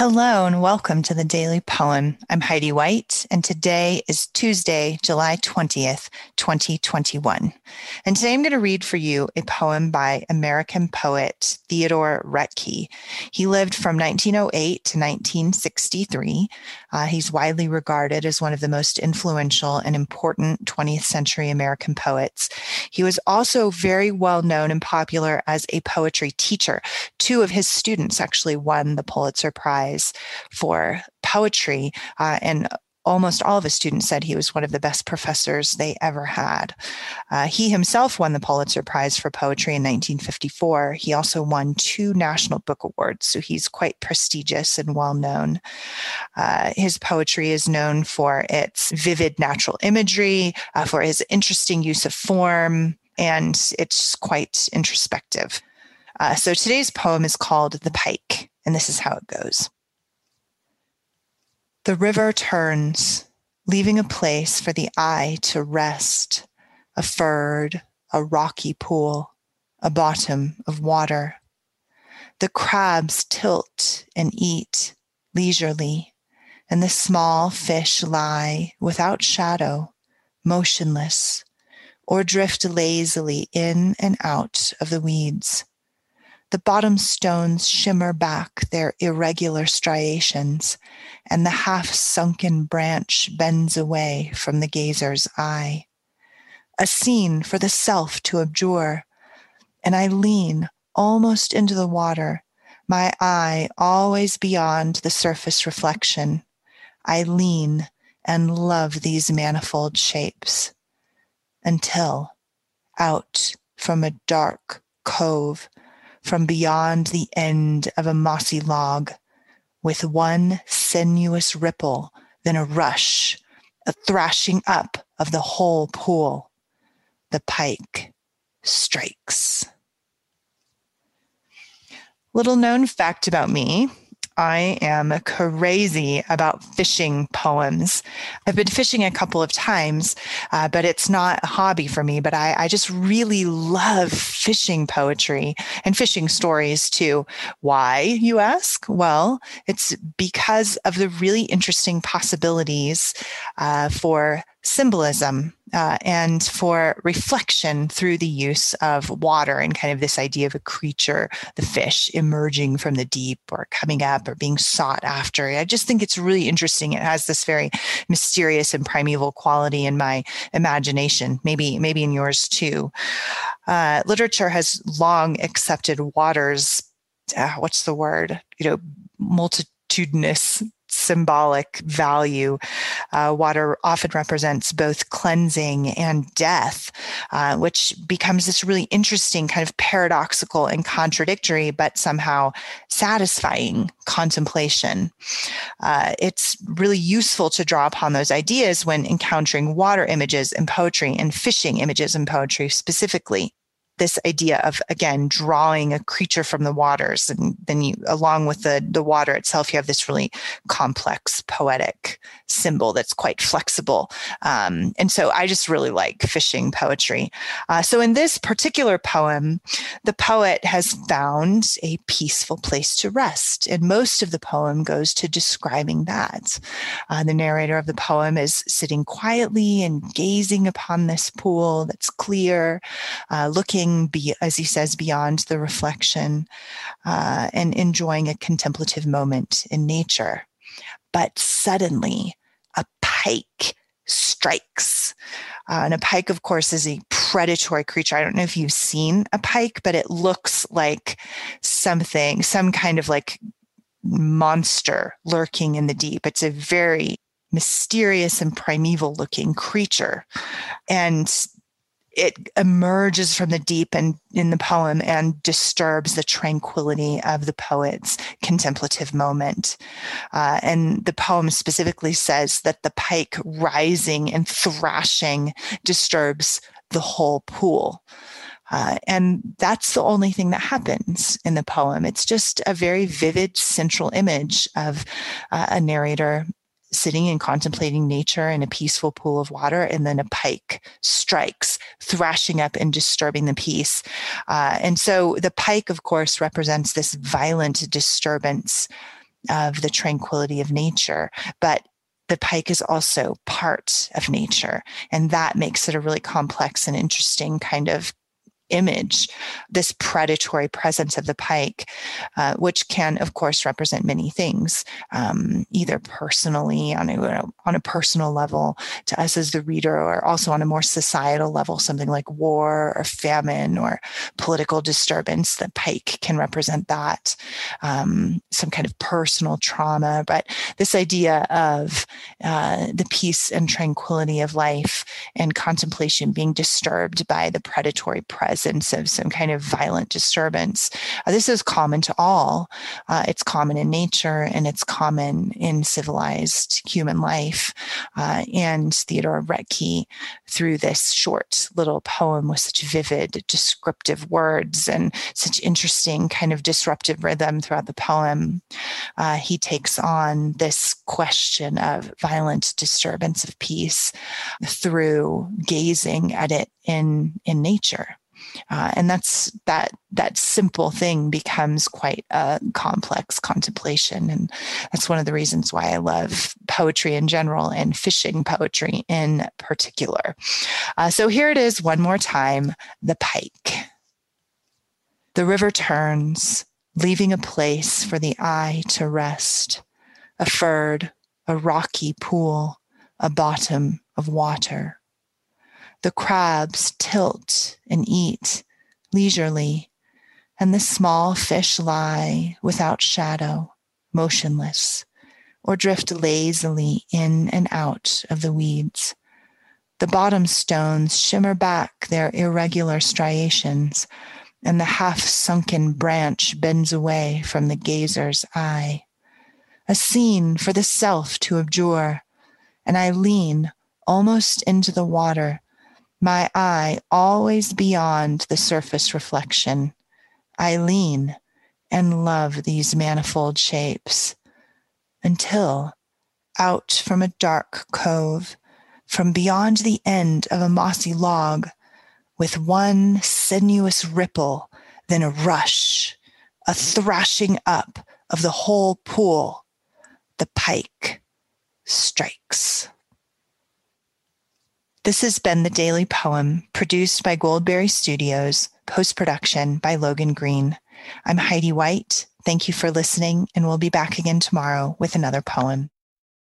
Hello and welcome to the Daily Poem. I'm Heidi White, and today is Tuesday, July 20th, 2021. And today I'm going to read for you a poem by American poet Theodore Roethke. He lived from 1908 to 1963. Uh, he's widely regarded as one of the most influential and important 20th century American poets. He was also very well known and popular as a poetry teacher. Two of his students actually won the Pulitzer Prize For poetry. Uh, and almost all of his students said he was one of the best professors they ever had. Uh, he himself won the Pulitzer Prize for Poetry in 1954. He also won two National Book Awards, so he's quite prestigious and well known. Uh, his poetry is known for its vivid natural imagery, uh, for his interesting use of form, and it's quite introspective. Uh, so today's poem is called The Pike, and this is how it goes. The river turns, leaving a place for the eye to rest, a furred, a rocky pool, a bottom of water. The crabs tilt and eat leisurely, and the small fish lie without shadow, motionless, or drift lazily in and out of the weeds. The bottom stones shimmer back their irregular striations, and the half sunken branch bends away from the gazer's eye. A scene for the self to abjure, and I lean almost into the water, my eye always beyond the surface reflection. I lean and love these manifold shapes until out from a dark cove from beyond the end of a mossy log with one sinuous ripple, then a rush, a thrashing up of the whole pool. The pike strikes. Little known fact about me I am crazy about fishing poems. I've been fishing a couple of times, uh, but it's not a hobby for me. But I, I just really love fishing poetry and fishing stories too. Why, you ask? Well, it's because of the really interesting possibilities uh, for symbolism uh, and for reflection through the use of water and kind of this idea of a creature, the fish, emerging from the deep or coming up or being sought after. I just think it's really interesting. It has this very mysterious and primeval quality in my imagination, maybe maybe in yours too. Uh, literature has long accepted water's uh, what's the word? You know, multitudinous symbolic value. Uh, water often represents both cleansing and death, uh, which becomes this really interesting kind of paradoxical and contradictory, but somehow satisfying contemplation. Uh, it's really useful to draw upon those ideas when encountering water images in poetry and fishing images in poetry specifically this idea of again drawing a creature from the waters and then you along with the the water itself you have this really complex poetic symbol that's quite flexible. Um, and so i just really like fishing poetry. Uh, so in this particular poem the poet has found a peaceful place to rest and most of the poem goes to describing that. Uh, the narrator of the poem is sitting quietly and gazing upon this pool that's clear uh, looking looking, be, as he says, beyond the reflection uh, and enjoying a contemplative moment in nature. But suddenly, a pike strikes. Uh, and a pike, of course, is a predatory creature. I don't know if you've seen a pike, but it looks like something, some kind of like monster lurking in the deep. It's a very mysterious and primeval looking creature. And it emerges from the deep and in the poem and disturbs the tranquility of the poet's contemplative moment. Uh, and the poem specifically says that the pike rising and thrashing disturbs the whole pool. Uh, and that's the only thing that happens in the poem. It's just a very vivid central image of uh, a narrator sitting and contemplating nature in a peaceful pool of water, and then a pike strikes, thrashing up and disturbing the peace. Uh, and so the pike, of course, represents this violent disturbance of the tranquility of nature, but the pike is also part of nature. And that makes it a really complex and interesting kind of image, this predatory presence of the pike, uh, which can, of course, represent many things, um, either personally on a, on a personal level to us as the reader, or also on a more societal level, something like war or famine or political disturbance. The pike can represent that, um, some kind of personal trauma. But this idea of uh, the peace and tranquility of life and contemplation being disturbed by the predatory presence presence of some kind of violent disturbance. Uh, this is common to all. Uh, it's common in nature and it's common in civilized human life. Uh, and Theodore Roethke, through this short little poem with such vivid, descriptive words and such interesting kind of disruptive rhythm throughout the poem, uh, he takes on this question of violent disturbance of peace through gazing at it in in nature uh, and that's that that simple thing becomes quite a complex contemplation. And that's one of the reasons why i love poetry in general and fishing poetry in particular. Uh, so here it is one more time the pike. The river turns leaving a place for the eye to rest a ferd a rocky pool a bottom of water the crabs tilt and eat leisurely, and the small fish lie without shadow, motionless, or drift lazily in and out of the weeds. The bottom stones shimmer back their irregular striations, and the half sunken branch bends away from the gazer's eye. A scene for the self to abjure, and I lean almost into the water my eye always beyond the surface reflection. I lean and love these manifold shapes until out from a dark cove, from beyond the end of a mossy log, with one sinuous ripple, then a rush, a thrashing up of the whole pool, the pike strikes. This has been the Daily Poem, produced by Goldberry Studios, post production by Logan Green. I'm Heidi White. Thank you for listening, and we'll be back again tomorrow with another poem.